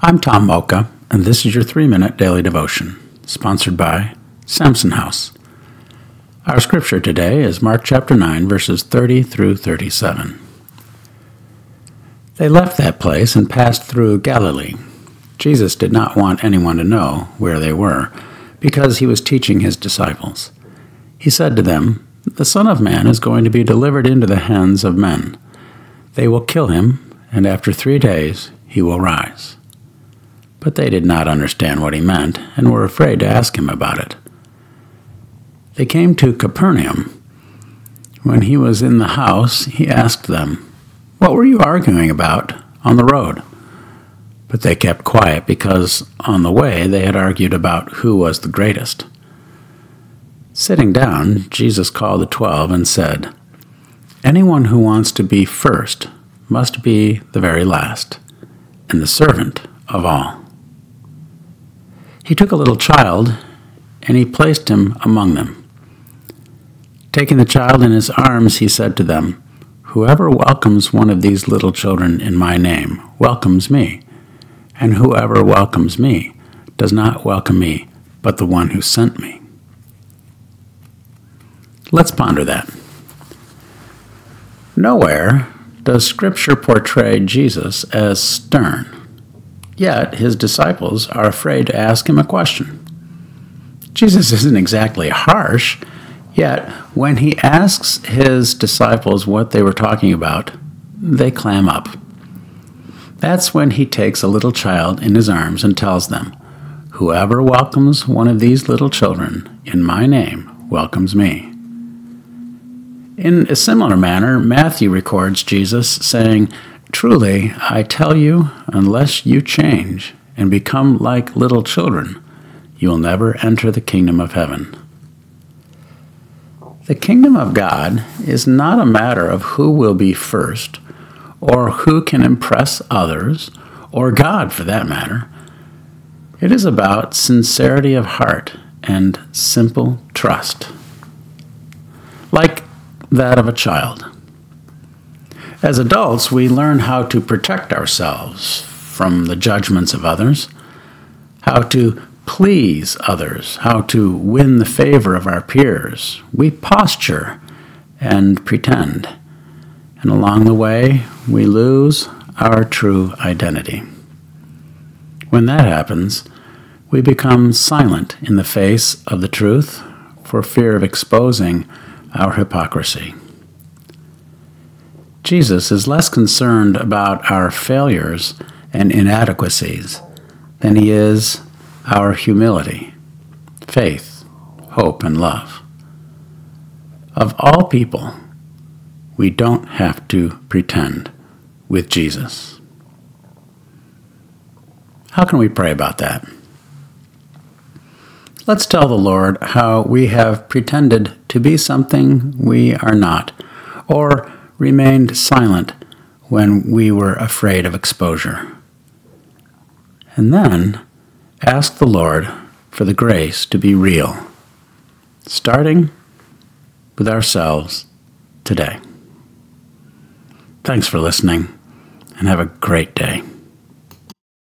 I'm Tom Mocha, and this is your three minute daily devotion, sponsored by Samson House. Our scripture today is Mark chapter 9, verses 30 through 37. They left that place and passed through Galilee. Jesus did not want anyone to know where they were, because he was teaching his disciples. He said to them, The Son of Man is going to be delivered into the hands of men. They will kill him, and after three days he will rise. But they did not understand what he meant, and were afraid to ask him about it. They came to Capernaum. When he was in the house, he asked them, What were you arguing about on the road? But they kept quiet because on the way they had argued about who was the greatest. Sitting down, Jesus called the twelve and said, Anyone who wants to be first must be the very last, and the servant of all. He took a little child, and he placed him among them. Taking the child in his arms, he said to them, Whoever welcomes one of these little children in my name welcomes me, and whoever welcomes me does not welcome me, but the one who sent me. Let's ponder that. Nowhere does Scripture portray Jesus as stern, yet his disciples are afraid to ask him a question. Jesus isn't exactly harsh, yet when he asks his disciples what they were talking about, they clam up. That's when he takes a little child in his arms and tells them, Whoever welcomes one of these little children in my name welcomes me. In a similar manner, Matthew records Jesus saying, Truly, I tell you, unless you change and become like little children, you will never enter the kingdom of heaven. The kingdom of God is not a matter of who will be first, or who can impress others, or God for that matter. It is about sincerity of heart and simple trust. Like that of a child. As adults, we learn how to protect ourselves from the judgments of others, how to please others, how to win the favor of our peers. We posture and pretend, and along the way, we lose our true identity. When that happens, we become silent in the face of the truth for fear of exposing our hypocrisy. Jesus is less concerned about our failures and inadequacies than he is our humility, faith, hope, and love. Of all people, we don't have to pretend with Jesus. How can we pray about that? Let's tell the Lord how we have pretended to be something we are not, or remained silent when we were afraid of exposure. And then ask the Lord for the grace to be real, starting with ourselves today. Thanks for listening, and have a great day.